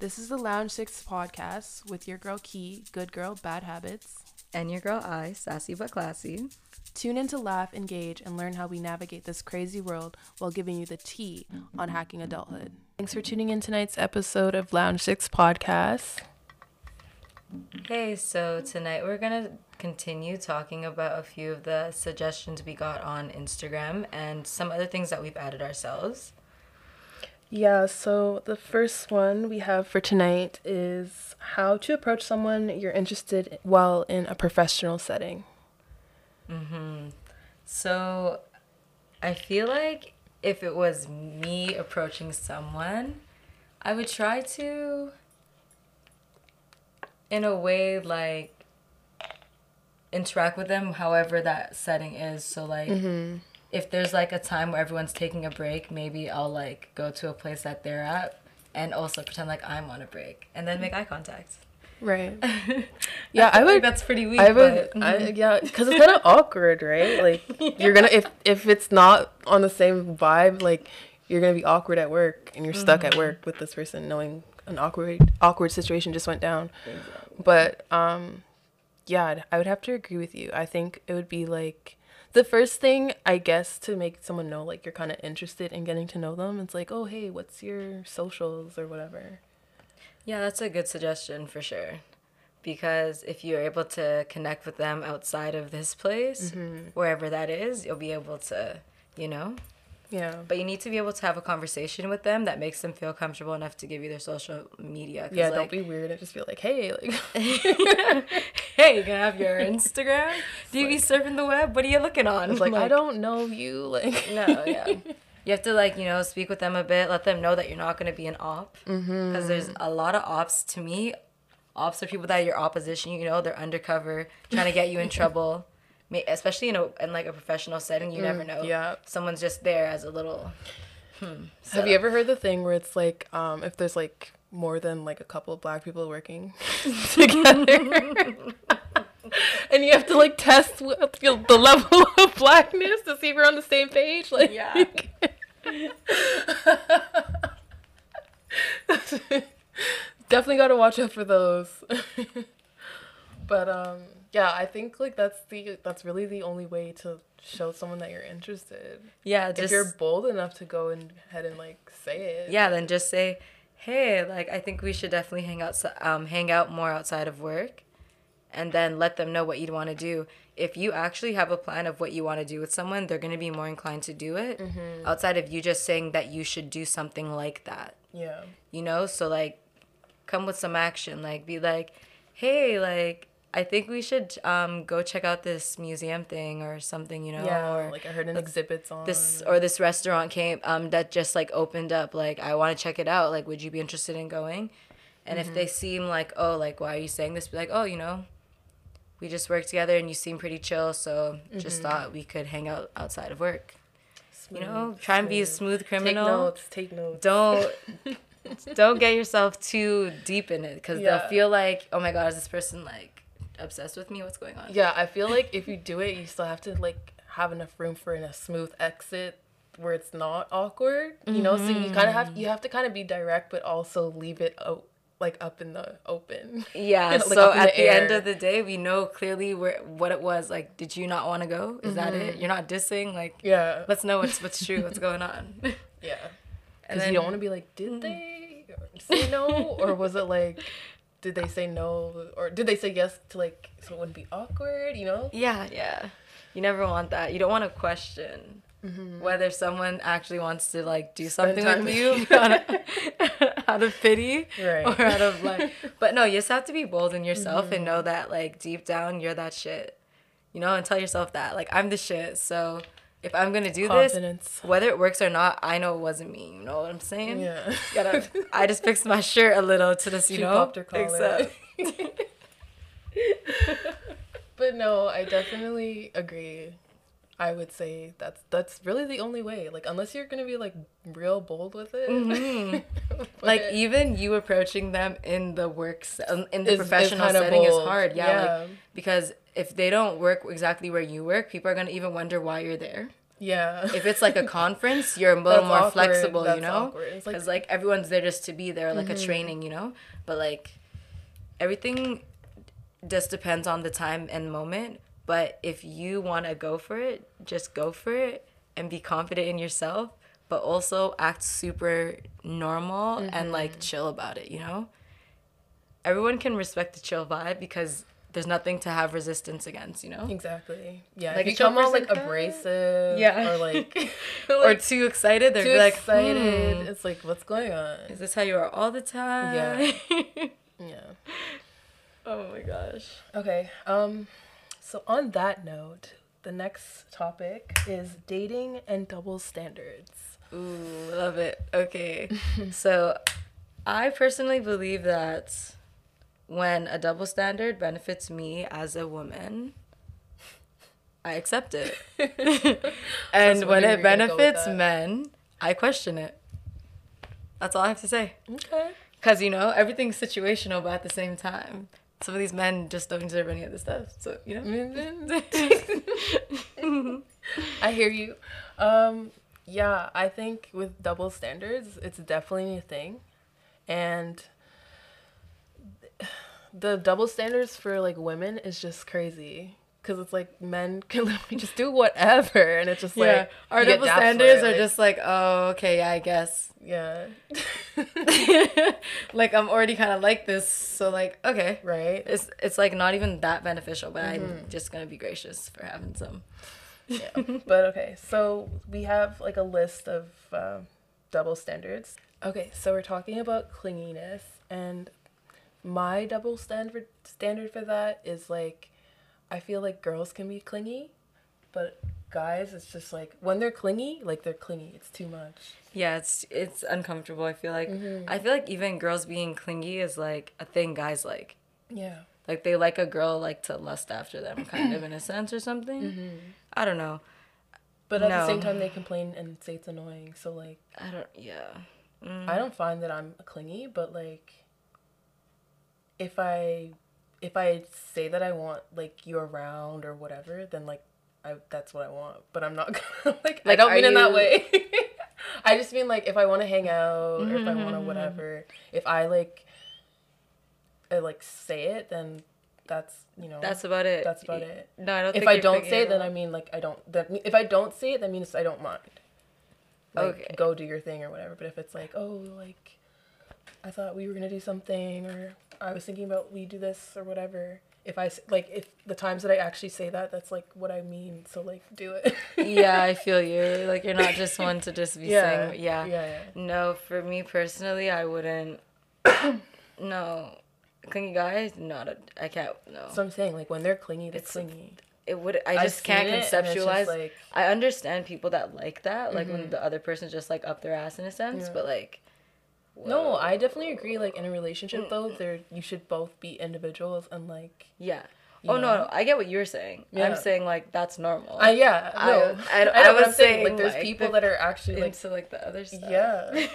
This is the Lounge Six podcast with your girl Key, good girl, bad habits. And your girl I, sassy but classy. Tune in to laugh, engage, and learn how we navigate this crazy world while giving you the tea on hacking adulthood. Thanks for tuning in tonight's episode of Lounge Six podcast. Hey, so tonight we're gonna continue talking about a few of the suggestions we got on Instagram and some other things that we've added ourselves. Yeah, so the first one we have for tonight is how to approach someone you're interested while in a professional setting. Mm-hmm. So I feel like if it was me approaching someone, I would try to, in a way, like interact with them however that setting is. So, like, Mm-hmm. If there's like a time where everyone's taking a break, maybe I'll like go to a place that they're at and also pretend like I'm on a break and then make eye contact. Right. Yeah, I like would. that's pretty weak. I would. but- I, yeah, because it's kind of awkward, right? Like you're gonna if if it's not on the same vibe, like you're gonna be awkward at work, and you're stuck at work with this person, knowing an awkward awkward situation just went down. Exactly. But um, yeah, I would have to agree with you. I think it would be like the first thing, I guess, to make someone know like you're kind of interested in getting to know them. It's like, oh hey, what's your socials or whatever. Yeah, that's a good suggestion for sure. Because if you're able to connect with them outside of this place, Mm-hmm. wherever that is, you'll be able to, you know. Yeah. But you need to be able to have a conversation with them that makes them feel comfortable enough to give you their social media. Yeah, like, don't be weird and just be like, hey, like hey, you gonna have your Instagram? Do you be surfing the web? What are you looking on? It's like, I don't know you. Like, No, yeah. You have to like you know speak with them a bit, let them know that you're not gonna be an op, because Mm-hmm. there's a lot of ops. To me, ops are people that are your opposition. You know, they're undercover, trying to get you in trouble. Especially in a in like a professional setting, you never know. Mm, yeah. someone's just there as a little. Have you ever heard the thing where it's like, um, if there's like more than like a couple of black people working together, and you have to like test what, the level of blackness to see if we're on the same page? Like, Yeah. definitely got to watch out for those. but um, yeah, I think like that's the that's really the only way to show someone that you're interested. Yeah, if you're bold enough to go and ahead and like say it. yeah. Then just say, hey, like I think we should definitely hang out, um, hang out more outside of work, and then let them know what you'd want to do. If you actually have a plan of what you want to do with someone, they're gonna be more inclined to do it. Outside of you just saying that you should do something like that, Yeah. you know. So like, come with some action. Like, be like, hey, like. I think we should um, go check out this museum thing or something, you know, Yeah, or like I heard an exhibits on this or this restaurant came um that just like opened up like i want to check it out like would you be interested in going and if they seem like oh like why are you saying this be like oh you know we just work together and you seem pretty chill so just thought we could hang out outside of work you know Smooth, try and be a smooth. smooth criminal Take notes. Take notes. don't don't get yourself too deep in it because Yeah. they'll feel like oh my god is this person like obsessed with me what's going on Yeah, I feel like if you do it, you still have to like have enough room for a smooth exit where it's not awkward. You know, so you kind of have you have to kind of be direct, but also leave it o- like up in the open. Yeah. Like, so at the the, end of the day, we know clearly where what it was. Like, did you not want to go? Is that Mm-hmm. it? You're not dissing. Like, Yeah. let's know what's what's true. What's going on? Yeah. Because you don't want to be like, did they say no, or was it like, did they say no, or did they say yes to like so it wouldn't be awkward? You know? yeah, yeah. You never want that. You don't want to question mm-hmm. whether someone actually wants to like do something with with you out of, out of pity Right. or out of like. But no, you just have to be bold in yourself and know mm-hmm. that like deep down you're that shit. You know, and tell yourself that like I'm the shit. So if I'm gonna do this, whether it works or not, I know it wasn't me. You know what I'm saying? Yeah. Gotta. I just fixed my shirt a little to this, you She know. popped her collar. But no, I definitely agree. I would say that's that's really the only way. Like unless you're gonna be like real bold with it. Mm-hmm. Like even you approaching them in the works um, in the Is- is professional kinda setting is hard. Yeah, Yeah. Like, because if they don't work exactly where you work, people are gonna even wonder why you're there. Yeah. If it's like a conference, you're a little That's more awkward. flexible, you know? It's like- Because like, everyone's there just to be there, like a training, you know. But like, everything just depends on the time and moment. But if you want to go for it, just go for it and be confident in yourself, but also act super normal and like chill about it, you know? Everyone can respect the chill vibe because there's nothing to have resistance against, you know? Exactly. Yeah. Like if you come out like person- abrasive Yeah. or like or too excited, they're too like, excited, "Hmm, it's like what's going on? is this how you are all the time? Yeah. Yeah. oh my gosh. Okay. Um so on that note, the next topic is dating and double standards. Ooh, love it. Okay. so I personally believe that when a double standard benefits me as a woman, I accept it. and when it go benefits men, I question it. That's all I have to say. Okay. Because, you know, everything's situational, but at the same time, some of these men just don't deserve any of this stuff. So, you know? I hear you. Um, yeah, I think with double standards, it's definitely a thing. And the double standards for like women is just crazy. Cause it's like men can literally just do whatever, and it's just yeah. like Our double standards it, are like, just like, oh, okay, yeah, I guess. yeah, like I'm already kind of like this, so like okay, right. it's it's like not even that beneficial, but Mm-hmm. I'm just gonna be gracious for having some. yeah. But okay, so we have like a list of um, double standards. Okay, so we're talking about clinginess, and my double standard standard for that is like, I feel like girls can be clingy, but guys, it's just like when they're clingy, like they're clingy. It's too much. Yeah, it's it's uncomfortable. I feel like Mm-hmm. I feel like even girls being clingy is like a thing guys like. Yeah. Like they like a girl like to lust after them, kind of in a sense or something. Mm-hmm. I don't know. But at the same time, they complain and say it's annoying. So like, I don't. Yeah. I don't find that I'm clingy, but like if I if I say that I want like you around or whatever, then like I that's what I want. But I'm not gonna like, I don't mean in that way. I just mean like if I want to hang out or if I Mm-hmm. want to whatever. If I like I like say it, then that's you know That's about it. that's about it. No, I don't. If I don't say it, then. I mean like I don't. That if I don't say it, that means I don't mind. Like, Okay. Go do your thing or whatever. But if it's like, oh, like, I thought we were gonna do something, or I was thinking about we do this or whatever. If I like, if the times that I actually say that, that's like what I mean. So like, do it. yeah, I feel you. Like you're not just one to just be yeah. saying. Yeah. Yeah. yeah. No, for me personally, I wouldn't. no, clingy guys, not a. I can't. No. So I'm saying like when they're clingy, they're It's- clingy. it would. I I've just can't it, and just, conceptualize. like- I understand people that like that, like when the other person's just like up their ass in a sense, Mm-hmm. Yeah. but like. No. I definitely agree. Like in a relationship though, there you should both be individuals and like. Yeah. You Oh no, know? no, I get what you're saying. Yeah. I'm saying like that's normal. I yeah I- no I- I, I know was saying. saying, Like there's like, people the- that are actually like into like the other stuff. yeah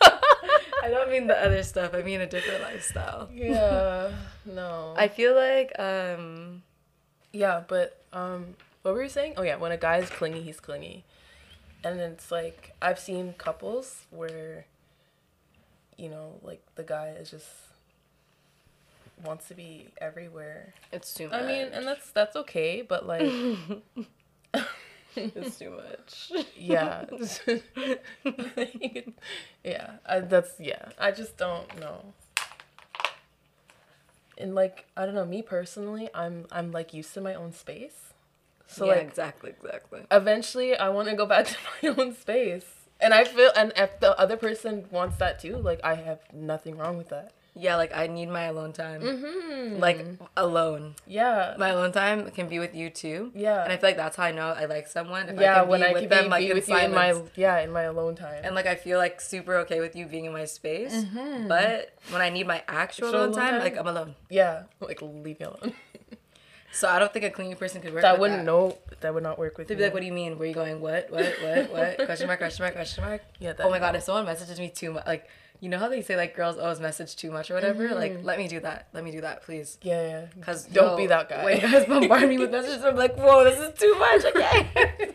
I don't mean the other stuff. I mean a different lifestyle. yeah no I feel like um Yeah, but um, what were you saying? Oh yeah, when a guy is clingy, he's clingy, and it's like I've seen couples where, you know, like the guy is just wants to be everywhere. it's too much. I mean, and that's that's okay, but like, it's too much. yeah, yeah, I, that's yeah. I just don't know. And like I don't know, me personally, I'm I'm like used to my own space. So yeah, like exactly, exactly. eventually I want to go back to my own space. And I feel, and if the other person wants that too, like I have nothing wrong with that. Yeah, like I need my alone time. Mm-hmm. Like alone. yeah, My alone time can be with you too. Yeah. And I feel like that's how I know I like someone. If yeah. I can when I with can them be, like be in with you in my yeah in my alone time. and like I feel like super okay with you being in my space. But when I need my actual Mm-hmm. Actual alone alone time, time? like I'm alone. yeah, like leave me alone. So I don't think a clingy person could work. that with wouldn't that. know. That would not work with They'd me. be like, "What do you mean? Where are you going? What? What? What? What? question mark? Question mark? Question mark? Yeah, oh my god! If someone messages me too much, like you know how they say like girls always message too much or whatever. Like mm-hmm. let me do that. Let me do that, please. Yeah, yeah. Cause don't yo, be that guy. When guys bombard me with messages, I'm like, whoa, this is too much. Okay.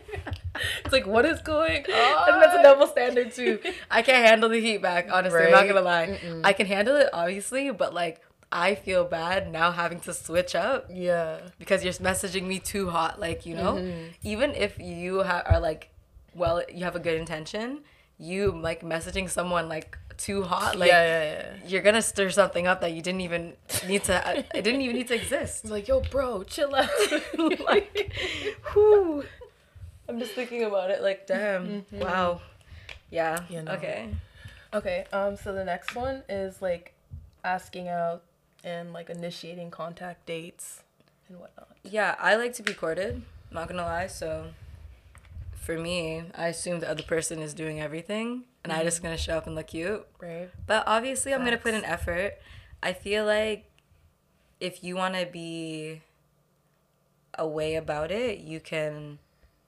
it's like what is going on? And that's a double standard too. I can't handle the heat back, honestly. I'm not gonna lie. I can handle it obviously, but like I feel bad now having to switch up Yeah. because you're messaging me too hot. Like, you know? Mm-hmm. Even if you ha- are like well, you have a good intention, you like messaging someone like too hot, like yeah, yeah, yeah. you're gonna stir something up that you didn't even need to it didn't even need to exist. It's like, yo, bro, chill out. like, whew. I'm just thinking about it. Like, damn, wow, yeah. You know. Okay. okay, um, so the next one is like asking out and like initiating contact dates and whatnot. Yeah, I like to be courted. Not gonna lie. So, for me, I assume the other person is doing everything, and I'm just mm-hmm. gonna show up and look cute. Right. But obviously, I'm gonna put an effort. I feel like if you want to be a way about it, you can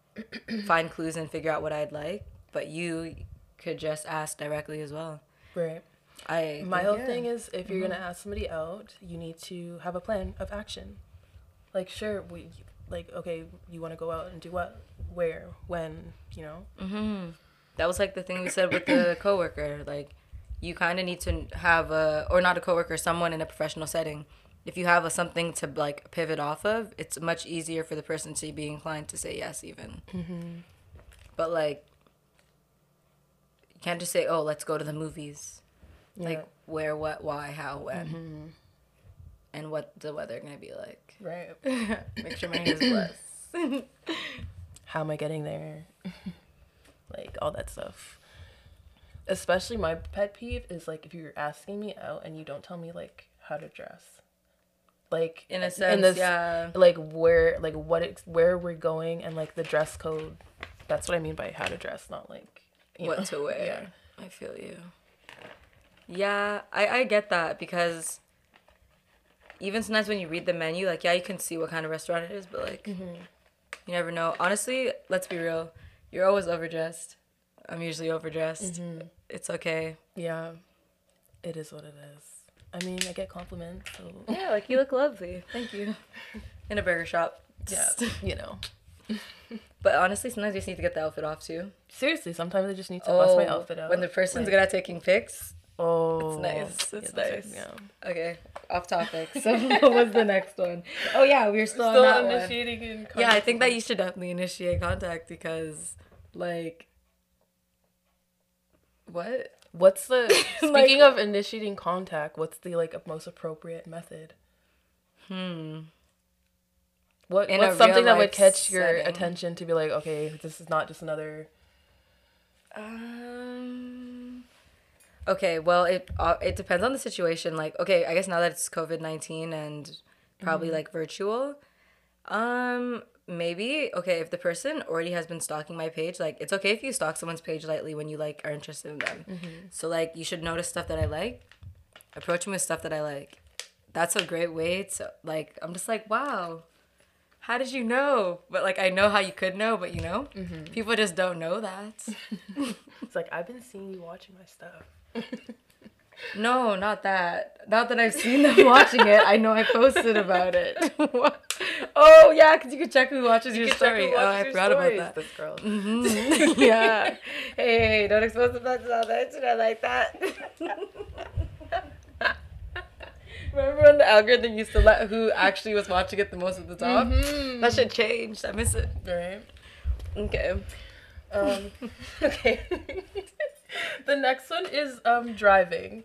find clues and figure out what I'd like. But you could just ask directly as well. Right. I My whole yeah. thing is if you're gonna ask somebody out, you need to have a plan of action. Like sure, we like okay, you want to go out and do what, where, when, you know. Mm-hmm. That was like the thing we said with the coworker. Like, you kind of need to have a, or not a coworker, someone in a professional setting. If you have a, something to like pivot off of, it's much easier for the person to be inclined to say yes, even. But like, you can't just say, "Oh, let's go to the movies." Like, where, what, why, how, when, mm-hmm. and what the weather gonna be like. right. Make sure my hair is blessed. How am I getting there? like all that stuff. Especially my pet peeve is like if you're asking me out and you don't tell me like how to dress. Like In a sense, this- yeah. like where like what it, where we're going and like the dress code. That's what I mean by how to dress, not like you what know. to wear. Yeah. I feel you. Yeah, I, I get that because even sometimes when you read the menu, like, yeah, you can see what kind of restaurant it is, but like, Mm-hmm. you never know. Honestly, let's be real. You're always overdressed. I'm usually overdressed. Mm-hmm. It's okay. Yeah. It is what it is. I mean, I get compliments, so Yeah, like, you look lovely. Thank you. In a burger shop. yeah, you know. But honestly, sometimes you just need to get the outfit off too. Seriously, sometimes I just need to bust my Oh, outfit out. When the person's like- good at taking pics. Oh, it's nice. It's yeah, that's- nice. Yeah. Okay, off topic. So what was the next one? Oh yeah, we were still, Still on that one. initiating in Yeah, I think that you should definitely initiate contact because, like, what? What's the Like- speaking of initiating contact? What's the like most appropriate method? Hmm. What In what's something that would real-life catch your attention to be like, okay, this is not just another. Um. Okay, well, it uh, it depends on the situation. Like, okay, I guess now that it's COVID nineteen and probably like virtual, um, maybe okay if the person already has been stalking my page, like it's okay if you stalk someone's page lightly when you like are interested in them. So like you should notice stuff that I like, approach them with stuff that I like. That's a great way to like. I'm just like wow. How did you know? But like I know how you could know, but you know, people just don't know that. It's like I've been seeing you watching my stuff. No, not that. Not that I've seen them watching it. I know I posted about it. oh yeah, because you can check who watches your You who story. Oh, watches I forgot stories, about that. This girl. Mhm. yeah. Hey, don't expose the buttons on the internet like that. Remember when the algorithm used to let who actually was watching it the most at the top? Mhm. That should change. I miss it. Right. Okay. Um. okay. The next one is um driving.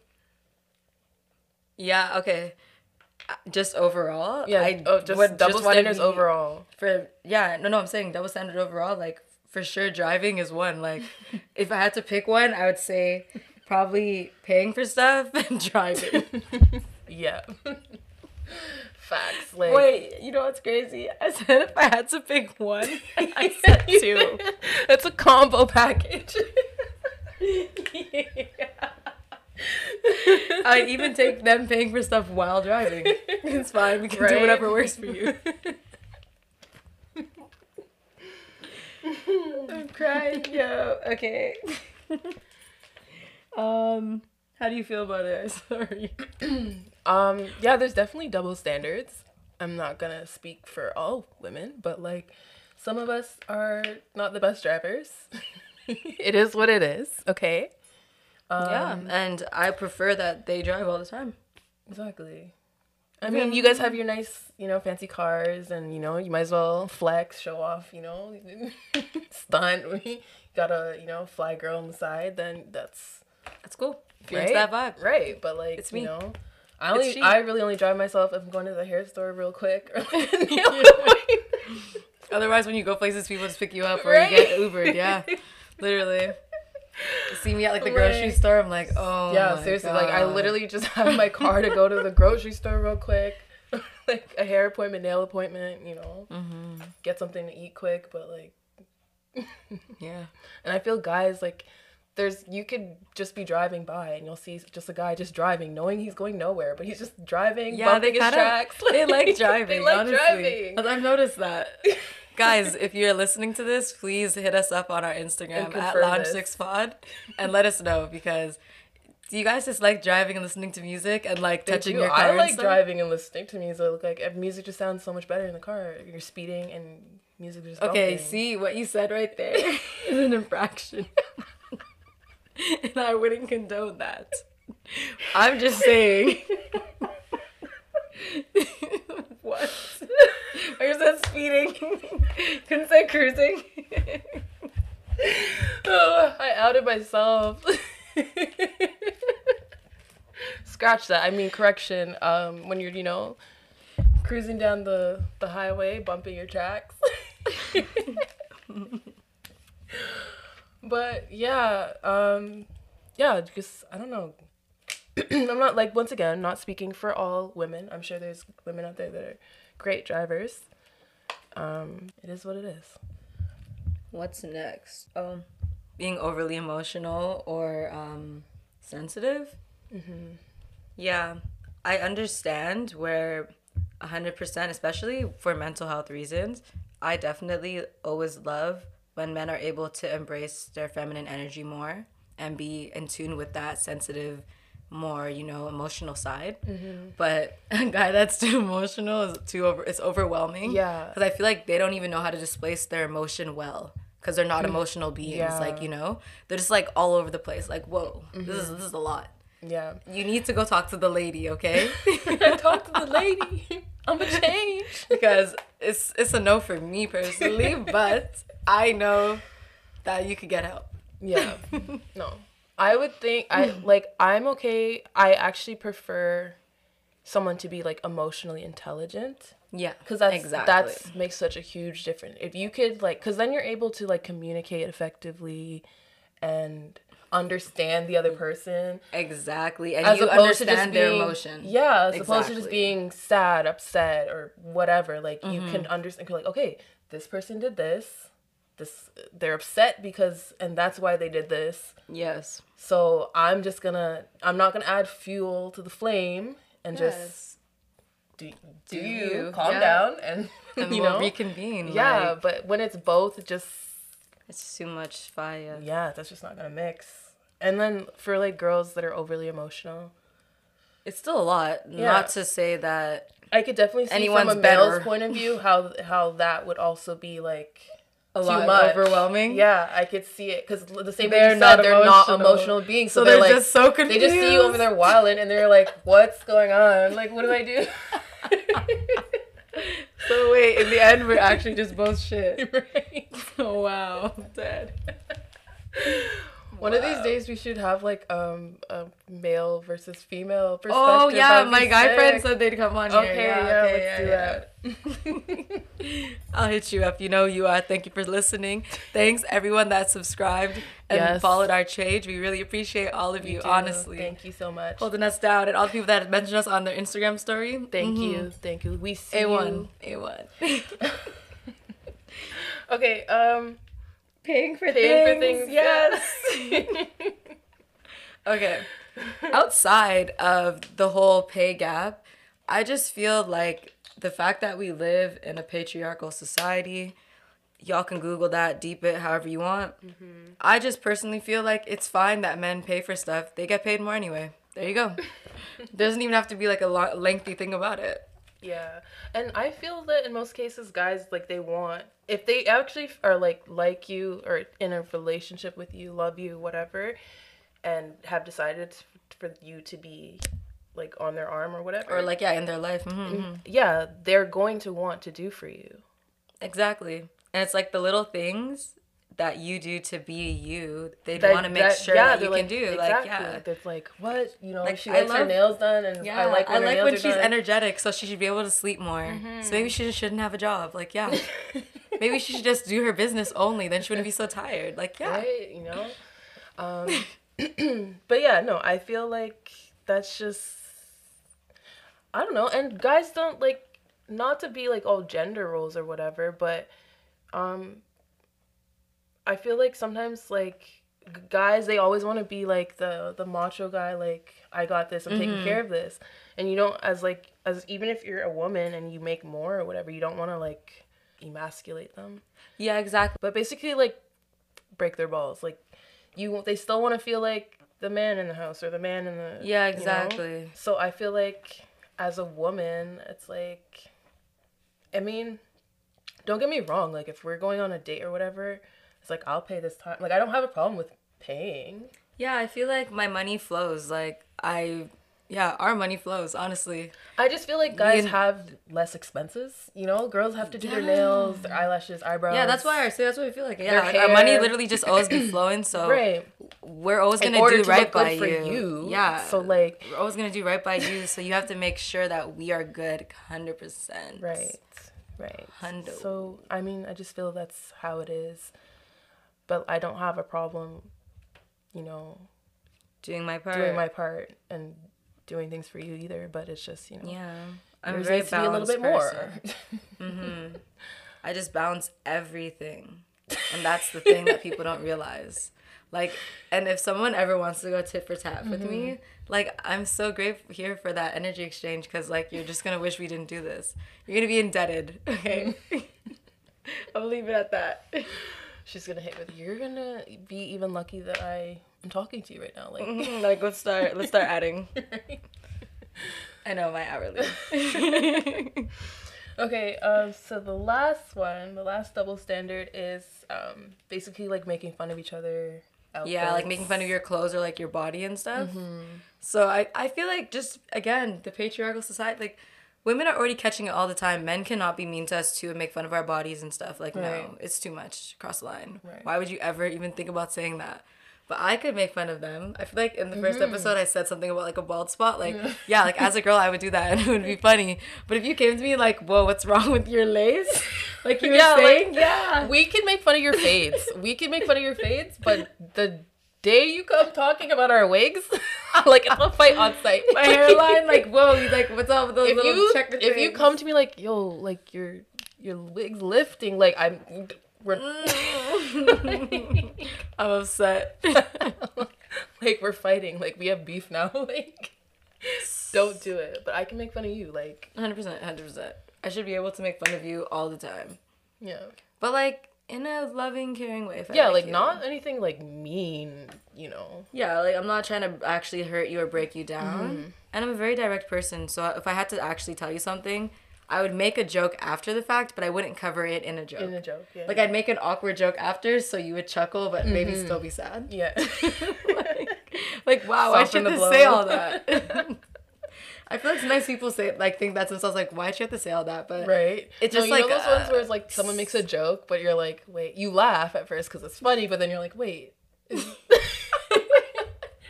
Yeah. Okay. Uh, Just overall, Yeah. I oh, just would double wanna standards be- overall. for yeah no no i'm saying double standard overall like for sure driving is one like if i had to pick one i would say probably paying for stuff and driving Yeah. Facts. Like. wait you know what's crazy i said if i had to pick one i said two it's a combo package. I'd even take them paying for stuff while driving. It's fine. We can do whatever works for you. I'm crying yo. Okay. Um how do you feel about it? Sorry. Um, yeah, there's definitely double standards. I'm not gonna speak for all women, but like some of us are not the best drivers. it is what it is. Okay. yeah, Um, and I prefer that they drive all the time. Exactly. I mean, you guys have your nice, you know, fancy cars, and you know, you might as well flex, show off, you know, stunt. We got a, you know, fly girl on the side. Then that's That's cool. If you're right, into that vibe. right? But like, It's you me. know, I only. I really only drive myself if I'm going to the hair store real quick. Or Otherwise, when you go places, people just pick you up or Right? you get Ubered. Yeah, literally. See me at like the grocery store. I'm like, oh yeah, seriously, like I literally just have my car to go to the grocery store real quick. like a hair appointment, nail appointment, you know, Mm-hmm. get something to eat quick, but like Yeah. And I feel guys like there's you could just be driving by and you'll see just a guy just driving, knowing he's going nowhere, but he's just driving, Yeah, they bumping his kind tracks. they like driving. they like honestly. driving. I've noticed that. Guys, if you're listening to this, please hit us up on our Instagram at Lounge. Six Pod and let us know because do you guys just like driving and listening to music and like They touching do. your car? I and like stuff? driving and listening to music. Like music just sounds so much better in the car. You're speeding and music just Okay, bumping. see what you said right there is an infraction. and I wouldn't condone that. I'm just saying. what? I said speeding. Say cruising. Oh, I outed myself. Scratch that. I mean correction. Um, when you're you know cruising down the the highway, bumping your tracks. But yeah, um, yeah, just I don't know. I'm not like once again not speaking for all women. I'm sure there's women out there that are great drivers. Um, it is what it is. What's next? Um, being overly emotional or um, sensitive. Mm-hmm. Yeah, I understand where 100%, especially for mental health reasons. I definitely always love when men are able to embrace their feminine energy more and be in tune with that sensitive, more you know emotional side. Mm-hmm. But a guy that's too emotional is too over. It's overwhelming. Yeah. Because I feel like they don't even know how to displace their emotion well. Because they're not mm-hmm. emotional beings. Yeah. Like you know, they're just like all over the place. Like whoa, this is mm-hmm. this is a lot. Yeah. You need to go talk to the lady, okay? talk to the lady. I'm a change. because it's it's a no for me personally, but I know that you could get help. Yeah. No. I would think I like I'm okay. I actually prefer someone to be like emotionally intelligent Yeah, cuz that's exactly. that's makes such a huge difference. If you could like cuz then you're able to like communicate effectively and understand the other person exactly, and as you opposed to understand just their being, emotion. Yeah, as opposed to just being sad, upset, or whatever. Like you can Mm-hmm. understand. You're like, okay, this person did this. This they're upset because, and that's why they did this. Yes. So I'm just gonna, I'm not gonna add fuel to the flame and just do do, you, you, calm yeah. down and, And you we'll know reconvene. yeah. like, but when it's both, just it's too much fire. yeah, that's just not gonna mix. And then for like girls that are overly emotional, It's still a lot. Yeah. Not to say that I could definitely see from a male's better. point of view how how that would also be like a lot much. overwhelming. Yeah, I could see it because the same way They're you said not they're not emotional. emotional beings, So so, they're, they're like just so confused. they just see you over there wilding, and they're like, "What's going on? Like, what do I do?" So wait, in the end, we're actually just both shit. Right. Oh wow, dead. One of these days we should have like um a male versus female perspective. Oh yeah, my guy sick. friend said they'd come on here. Okay, yeah, okay, let's do yeah. I'll hit you up. You know who you are. Thank you for listening. Thanks everyone that subscribed and Yes. followed our page. We really appreciate all of you. do. Honestly, thank you so much. holding us down and all the people that mentioned us on their Instagram story. Thank you, thank you. We see A you. one, a one. Okay, um, Paying for paying for things. Yes. Okay. Outside of the whole pay gap, I just feel like the fact that we live in a patriarchal society, y'all can Google that, deep it however you want. Mm-hmm. I just personally feel like it's fine that men pay for stuff. They get paid more anyway. There you go. Doesn't even have to be like a lo- lengthy thing about it. Yeah. And I feel that in most cases guys like they want if they actually are like like you or in a relationship with you, love you, whatever, and have decided for you to be like on their arm or whatever. Or like yeah, in their life. Mm-hmm, mm-hmm. Yeah, they're going to want to do for you. Exactly. And it's like the little things that you do to be you, they want to make that, sure yeah, that you like, can do. Exactly. Like, yeah. It's like, what? You know, like, she likes love, her nails done and yeah, I like when, I like when she's done. energetic, so she should be able to sleep more. Mm-hmm. So maybe she just shouldn't have a job. Like, yeah. maybe she should just do her business only. Then she wouldn't be so tired. Like, yeah. Right, you know? Um, but yeah, no, I feel like that's just, I don't know. And guys don't like, not to be like all gender roles or whatever, but um I feel like sometimes like guys they always want to be like the the macho guy like I got this I'm mm-hmm. taking care of this. And you don't as like as even if you're a woman and you make more or whatever you don't want to like emasculate them. Yeah exactly. But basically like break their balls. Like you they still want to feel like the man in the house or the man in the yeah exactly you know? so I feel like as a woman it's like I mean don't get me wrong like if we're going on a date or whatever it's like I'll pay this time. Like I don't have a problem with paying. Yeah, I feel like my money flows. Like I yeah, our money flows, honestly. I just feel like guys have less expenses. You know, girls have to do yeah. their nails, their eyelashes, eyebrows. Yeah, that's why I say that's what I feel like. Yeah, like our money literally just always be flowing. So right. we're always gonna do right by you. you. Yeah. So like we're always gonna do right by you. So you have to make sure that we are good, hundred percent. Right. Right. Hundo. So I mean, I just feel that's how it is but I don't have a problem, you know, doing my part, doing my part, and doing things for you either. But it's just you know, yeah, I'm a very balanced a little bit person. more. mm-hmm. I just balance everything, and that's the thing that people don't realize. Like, and if someone ever wants to go tit for tat with mm-hmm. me, like I'm so grateful here for that energy exchange because like you're just gonna wish we didn't do this. You're gonna be indebted. Okay. I'll leave it at that she's gonna hit with you're gonna be even lucky that I am talking to you right now. Like mm-hmm. like let's start let's start adding. I know my hourly. okay, um, so the last one, the last double standard is um basically like making fun of each other. Outfits. Yeah, like making fun of your clothes or like your body and stuff. Mm-hmm. So I I feel like just again the patriarchal society like women are already catching it all the time. Men cannot be mean to us too and make fun of our bodies and stuff. Like, right. no, it's too much. Cross the line. Right. Why would you ever even think about saying that? But I could make fun of them. I feel like in the 1st mm-hmm. episode I said something about like a bald spot. Like, yeah. yeah, like as a girl I would do that and it would be funny. But if you came to me like, whoa, what's wrong with your lace? Like you were yeah, saying, like, yeah. We can make fun of your fades. we can make fun of your fades, but the day you come talking about our wigs, like it's a fight on site. My hairline, like whoa, you like what's up with those if little you, checker If you come to me like yo, like your your wig's lifting, like I'm. We're I'm upset. like we're fighting. Like we have beef now. like don't do it. But I can make fun of you. Like hundred hundred percent. I should be able to make fun of you all the time. Yeah. But like in a loving, caring way. yeah, like, like not anything like mean, you know. Yeah, like I'm not trying to actually hurt you or break you down. Mm-hmm. And I'm a very direct person, so if I had to actually tell you something, I would make a joke after the fact, but I wouldn't cover it in a joke. In a joke, yeah. Like I'd make an awkward joke after, so you would chuckle, but mm-hmm. maybe still be sad. Yeah. like, like, wow, Soften I should have say all that. I feel like sometimes people say like think that's themselves like why'd you have to say all that? But right. it's just no, like those uh, ones where it's like someone makes a joke but you're like wait you laugh at first because it's funny but then you're like wait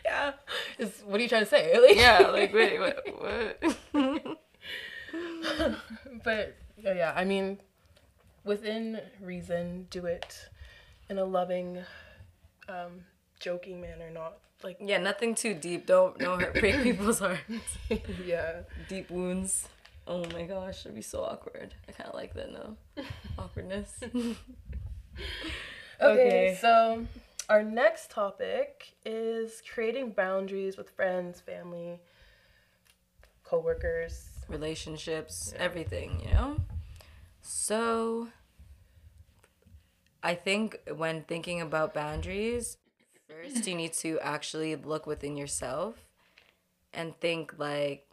yeah. Is what are you trying to say? Like, yeah like wait what what? But yeah I mean within reason do it in a loving um joking manner not like yeah, nothing too deep. Don't don't hurt, break people's hearts. yeah, deep wounds. Oh my gosh, it'd be so awkward. I kind of like that though. Awkwardness. okay, okay, so our next topic is creating boundaries with friends, family, coworkers, relationships, yeah. everything, you know? So I think when thinking about boundaries, First, you need to actually look within yourself and think like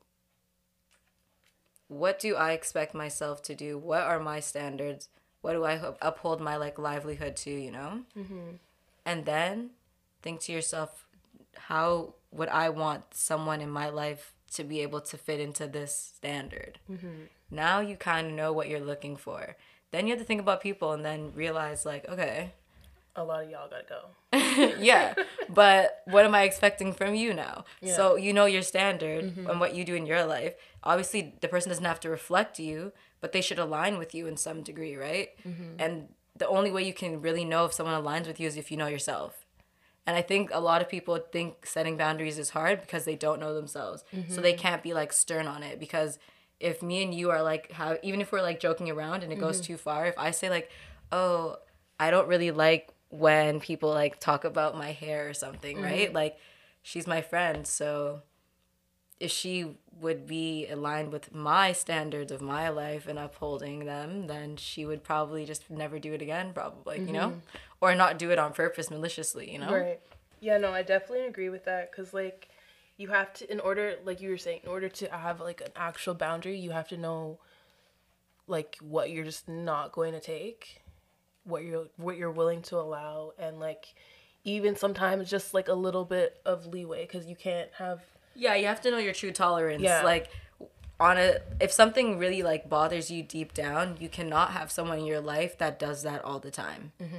what do I expect myself to do? What are my standards? What do I uphold my like livelihood to, you know? Mm-hmm. And then think to yourself, how would I want someone in my life to be able to fit into this standard? Mm-hmm. Now you kind of know what you're looking for. Then you have to think about people and then realize, like, okay, a lot of y'all gotta go. yeah, but what am I expecting from you now? Yeah. So you know your standard mm-hmm. and what you do in your life. Obviously, the person doesn't have to reflect you, but they should align with you in some degree, right? Mm-hmm. And the only way you can really know if someone aligns with you is if you know yourself. And I think a lot of people think setting boundaries is hard because they don't know themselves. Mm-hmm. So they mm-hmm. can't be like stern on it because if me and you are like how even if we're like joking around and it goes mm-hmm. too far, if I say like, "Oh, I don't really like when people like talk about my hair or something, mm-hmm. right? Like she's my friend, so if she would be aligned with my standards of my life and upholding them, then she would probably just never do it again, probably, mm-hmm. you know? Mm-hmm. Or not do it on purpose maliciously, you know? Right. Yeah, no, I definitely agree with that cuz like you have to in order like you were saying, in order to have like an actual boundary, you have to know like what you're just not going to take what you're what you're willing to allow and like even sometimes just like a little bit of leeway because you can't have yeah you have to know your true tolerance yeah. like on a if something really like bothers you deep down you cannot have someone in your life that does that all the time mm-hmm.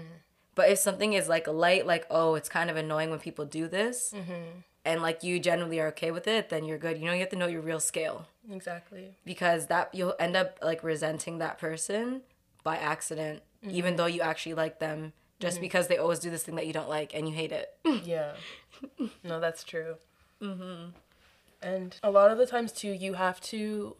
but if something is like light like oh it's kind of annoying when people do this mm-hmm. and like you generally are okay with it then you're good you know you have to know your real scale exactly because that you'll end up like resenting that person by accident mm-hmm. even though you actually like them just mm-hmm. because they always do this thing that you don't like and you hate it. yeah. No, that's true. Mm-hmm. And a lot of the times too, you have to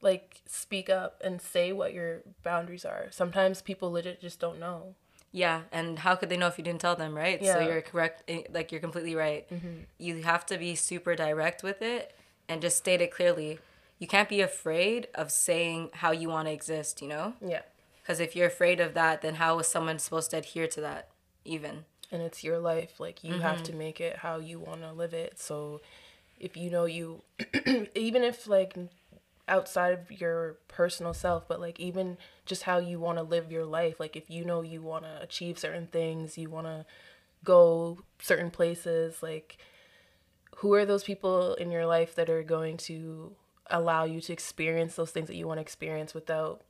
like speak up and say what your boundaries are. Sometimes people legit just don't know. Yeah, and how could they know if you didn't tell them, right? Yeah. So you're correct, eh, like you're completely right. Mm-hmm. You have to be super direct with it and just state it clearly. You can't be afraid of saying how you want to exist, you know? Yeah. Because if you're afraid of that, then how is someone supposed to adhere to that, even? And it's your life. Like, you mm-hmm. have to make it how you want to live it. So, if you know you, even if, like, outside of your personal self, but, like, even just how you want to live your life, like, if you know you want to achieve certain things, you want to go certain places, like, who are those people in your life that are going to allow you to experience those things that you want to experience without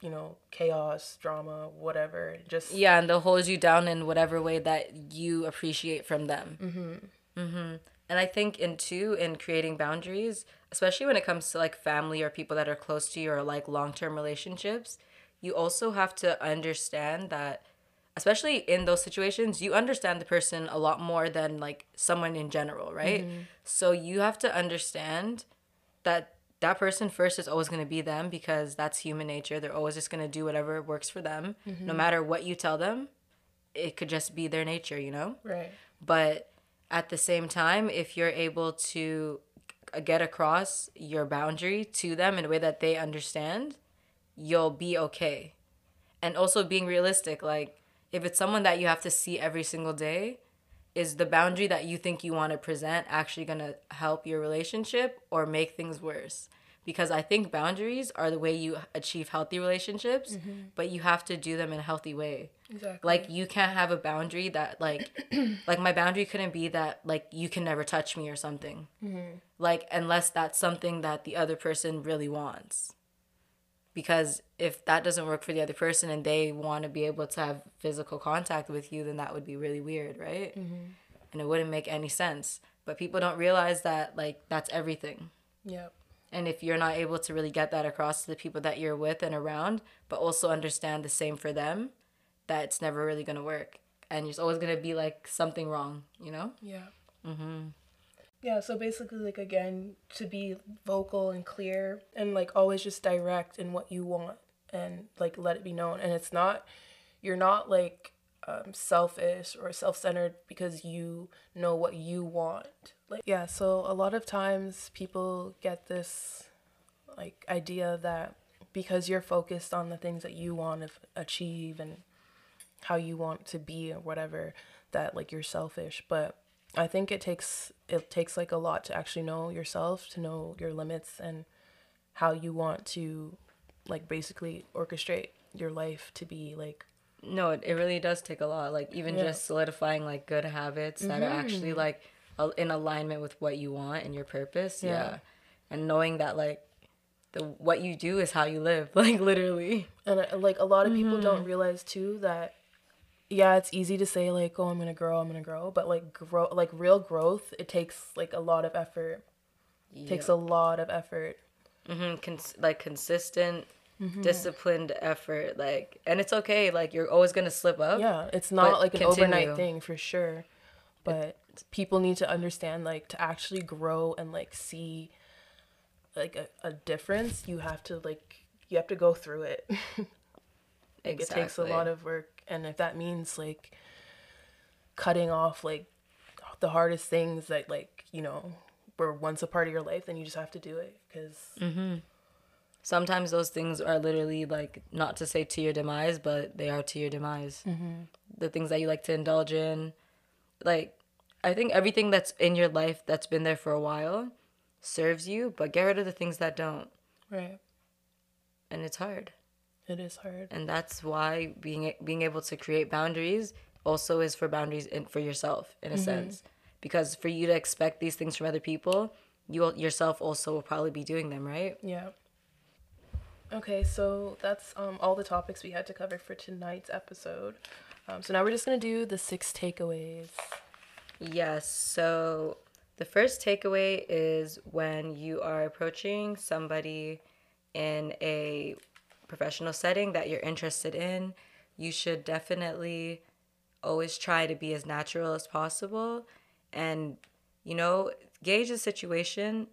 you know, chaos, drama, whatever. Just yeah, and they'll hold you down in whatever way that you appreciate from them. Mm-hmm. Mm-hmm. And I think in two, in creating boundaries, especially when it comes to like family or people that are close to you or like long term relationships, you also have to understand that, especially in those situations, you understand the person a lot more than like someone in general, right? Mm-hmm. So you have to understand that that person first is always going to be them because that's human nature. They're always just going to do whatever works for them. Mm-hmm. No matter what you tell them, it could just be their nature, you know? Right. But at the same time, if you're able to get across your boundary to them in a way that they understand, you'll be okay. And also being realistic, like if it's someone that you have to see every single day, is the boundary that you think you want to present actually going to help your relationship or make things worse? Because I think boundaries are the way you achieve healthy relationships, mm-hmm. but you have to do them in a healthy way. Exactly. Like you can't have a boundary that like like my boundary couldn't be that like you can never touch me or something. Mm-hmm. Like unless that's something that the other person really wants because if that doesn't work for the other person and they want to be able to have physical contact with you then that would be really weird right? Mm-hmm. and it wouldn't make any sense. But people don't realize that like that's everything. Yep. And if you're not able to really get that across to the people that you're with and around but also understand the same for them that it's never really going to work. And there's always going to be like something wrong you know? Yeah mm-hmm yeah, so basically, like, again, to be vocal and clear and, like, always just direct in what you want and, like, let it be known. And it's not, you're not, like, um, selfish or self centered because you know what you want. Like, yeah, so a lot of times people get this, like, idea that because you're focused on the things that you want to achieve and how you want to be or whatever, that, like, you're selfish. But I think it takes it takes like a lot to actually know yourself, to know your limits and how you want to like basically orchestrate your life to be like No, it, it really does take a lot. Like even Yeah. just solidifying like good habits that are actually like al- in alignment with what you want and your purpose. Yeah. Yeah. And knowing that like the what you do is how you live. Like literally. and uh, like a lot of people Mm-hmm. don't realize too that yeah it's easy to say like oh i'm gonna grow i'm gonna grow but like grow like real growth it takes like a lot of effort takes a lot of effort Mm-hmm. Cons- like consistent, Mm-hmm. disciplined effort. Like, and it's okay. Like, you're always gonna slip up. yeah it's not like an continue. overnight thing for sure but people need to understand like to actually grow and like see like a, a difference you have to like you have to go through it like it takes a lot of work and if that means like cutting off like the hardest things that like you know were once a part of your life then you just have to do it because mm-hmm. Sometimes those things are literally like not to say to your demise, but they are to your demise. Mm-hmm. The things that you like to indulge in, like I think everything that's in your life that's been there for a while serves you, but get rid of the things that don't, right. And it's hard. It is hard. And that's why being being able to create boundaries also is for boundaries in, for yourself in a sense. Because for you to expect these things from other people you yourself also will probably be doing them right? Yeah. Okay so that's um all the topics we had to cover for tonight's episode. Um, so now we're just gonna do the six takeaways. Yes so the first takeaway is when you are approaching somebody in a professional setting that you're interested in you should definitely always try to be as natural as possible. And you know gauge the situation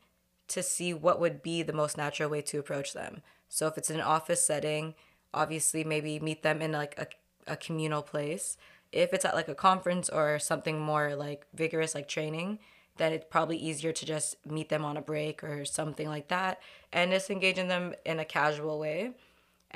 to see what would be the most natural way to approach them. So if it's an office setting obviously maybe meet them in like a, a communal place. If it's at like a conference or something more like vigorous like training then it's probably easier to just meet them on a break or something like that and just engage in them in a casual way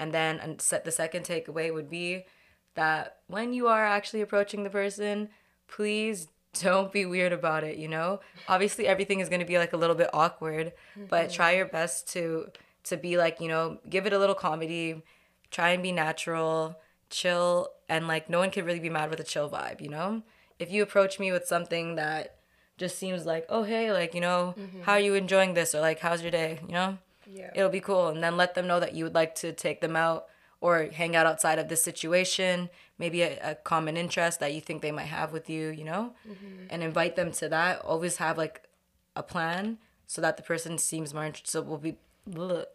and then and set the second takeaway would be that when you are actually approaching the person, please don't be weird about it, you know? Obviously everything is going to be like a little bit awkward, but mm-hmm. try your best to to be like, you know, give it a little comedy, try and be natural, chill and like no one can really be mad with a chill vibe, you know? If you approach me with something that just seems like, "Oh, hey, like, you know, mm-hmm. how are you enjoying this?" or like, "How's your day?" you know? Yeah. It'll be cool. And then let them know that you would like to take them out or hang out outside of this situation maybe a, a common interest that you think they might have with you you know? Mm-hmm. And invite them to that. Always have like a plan so that the person seems more interested so will be bleh.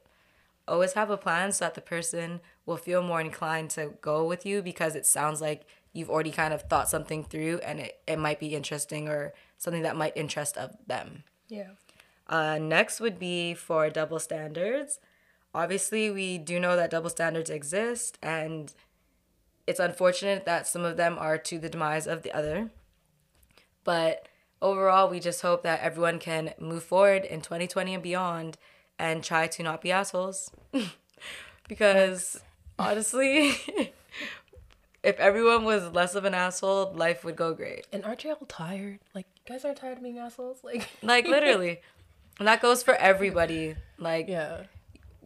always have a plan so that the person will feel more inclined to go with you because it sounds like you've already kind of thought something through and it, it might be interesting or something that might interest of them. Yeah uh, next would be for double standards. Obviously, we do know that double standards exist, and it's unfortunate that some of them are to the demise of the other. But overall, we just hope that everyone can move forward in 2020 and beyond and try to not be assholes. because honestly, if everyone was less of an asshole, life would go great. and aren't you all tired like you guys aren't tired of being assholes like Like, literally. And that goes for everybody. Like, yeah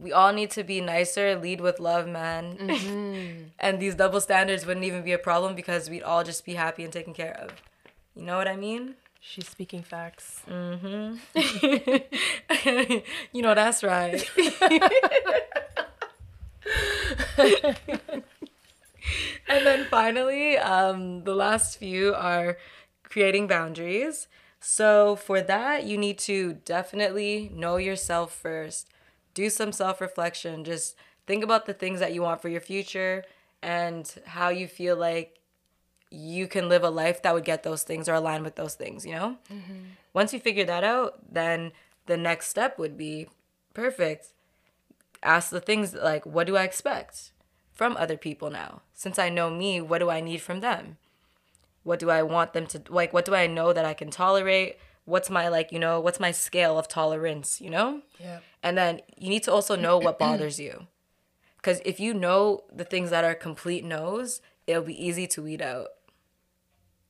we all need to be nicer, lead with love, man. Mm-hmm. and these double standards wouldn't even be a problem because we'd all just be happy and taken care of. You know what I mean? she's speaking facts you know, that's right. and then finally, um, the last few are creating boundaries. So for that, you need to definitely know yourself first. Do some self reflection. Just think about the things that you want for your future and how you feel like you can live a life that would get those things or align with those things, you know? Mm-hmm. Once you figure that out, then the next step would be perfect. Ask the things like, what do I expect from other people now? Since I know me, what do I need from them? What do I want them to like? What do I know that I can tolerate? What's my like, you know, what's my scale of tolerance, you know? yeah And then you need to also know what bothers you. Because if you know the things that are complete no's, it'll be easy to weed out.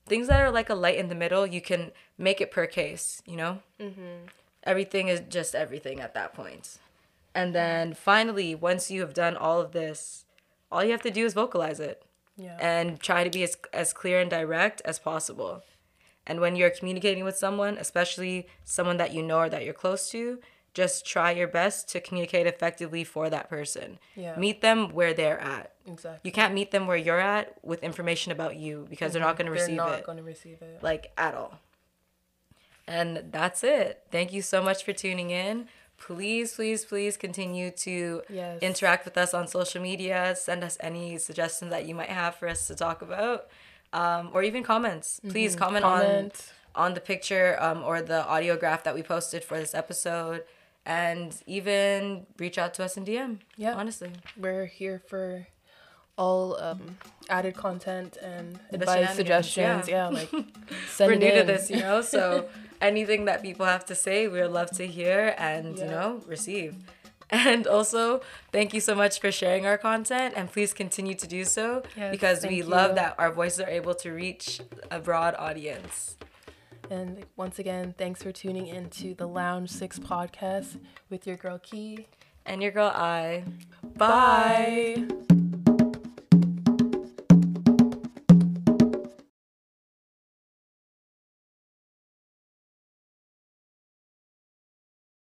Things that are like a light in the middle, you can make it per case, you know? Mm-hmm. Everything is just everything at that point. And then finally, once you have done all of this, all you have to do is vocalize it Yeah. and try to be as, as clear and direct as possible. And when you're communicating with someone, especially someone that you know or that you're close to, just try your best to communicate effectively for that person. Yeah. Meet them where they're at. exactly. You can't meet them where you're at with information about you because they're not going mm-hmm. to receive it. They're not going to receive it. like at all. And that's it. Thank you so much for tuning in. Please, please, please continue to Yes. interact with us on social media. Send us any suggestions that you might have for us to talk about, um, or even comments. Please comment, Mm-hmm. Comment. on on the picture um, or the audio graph that we posted for this episode, and even reach out to us in DM. Yeah. honestly. We're here for all um, added content and advice, suggestions. yeah. Yeah, like send we're new to this, you know. So anything that people have to say, we'd love to hear and you know receive. And also, thank you so much for sharing our content, and please continue to do so Yes, because we thank love that our voices are able to reach a broad audience. And once again, thanks for tuning in to the Lounge Six podcast with your girl Key. And your girl, I. Bye.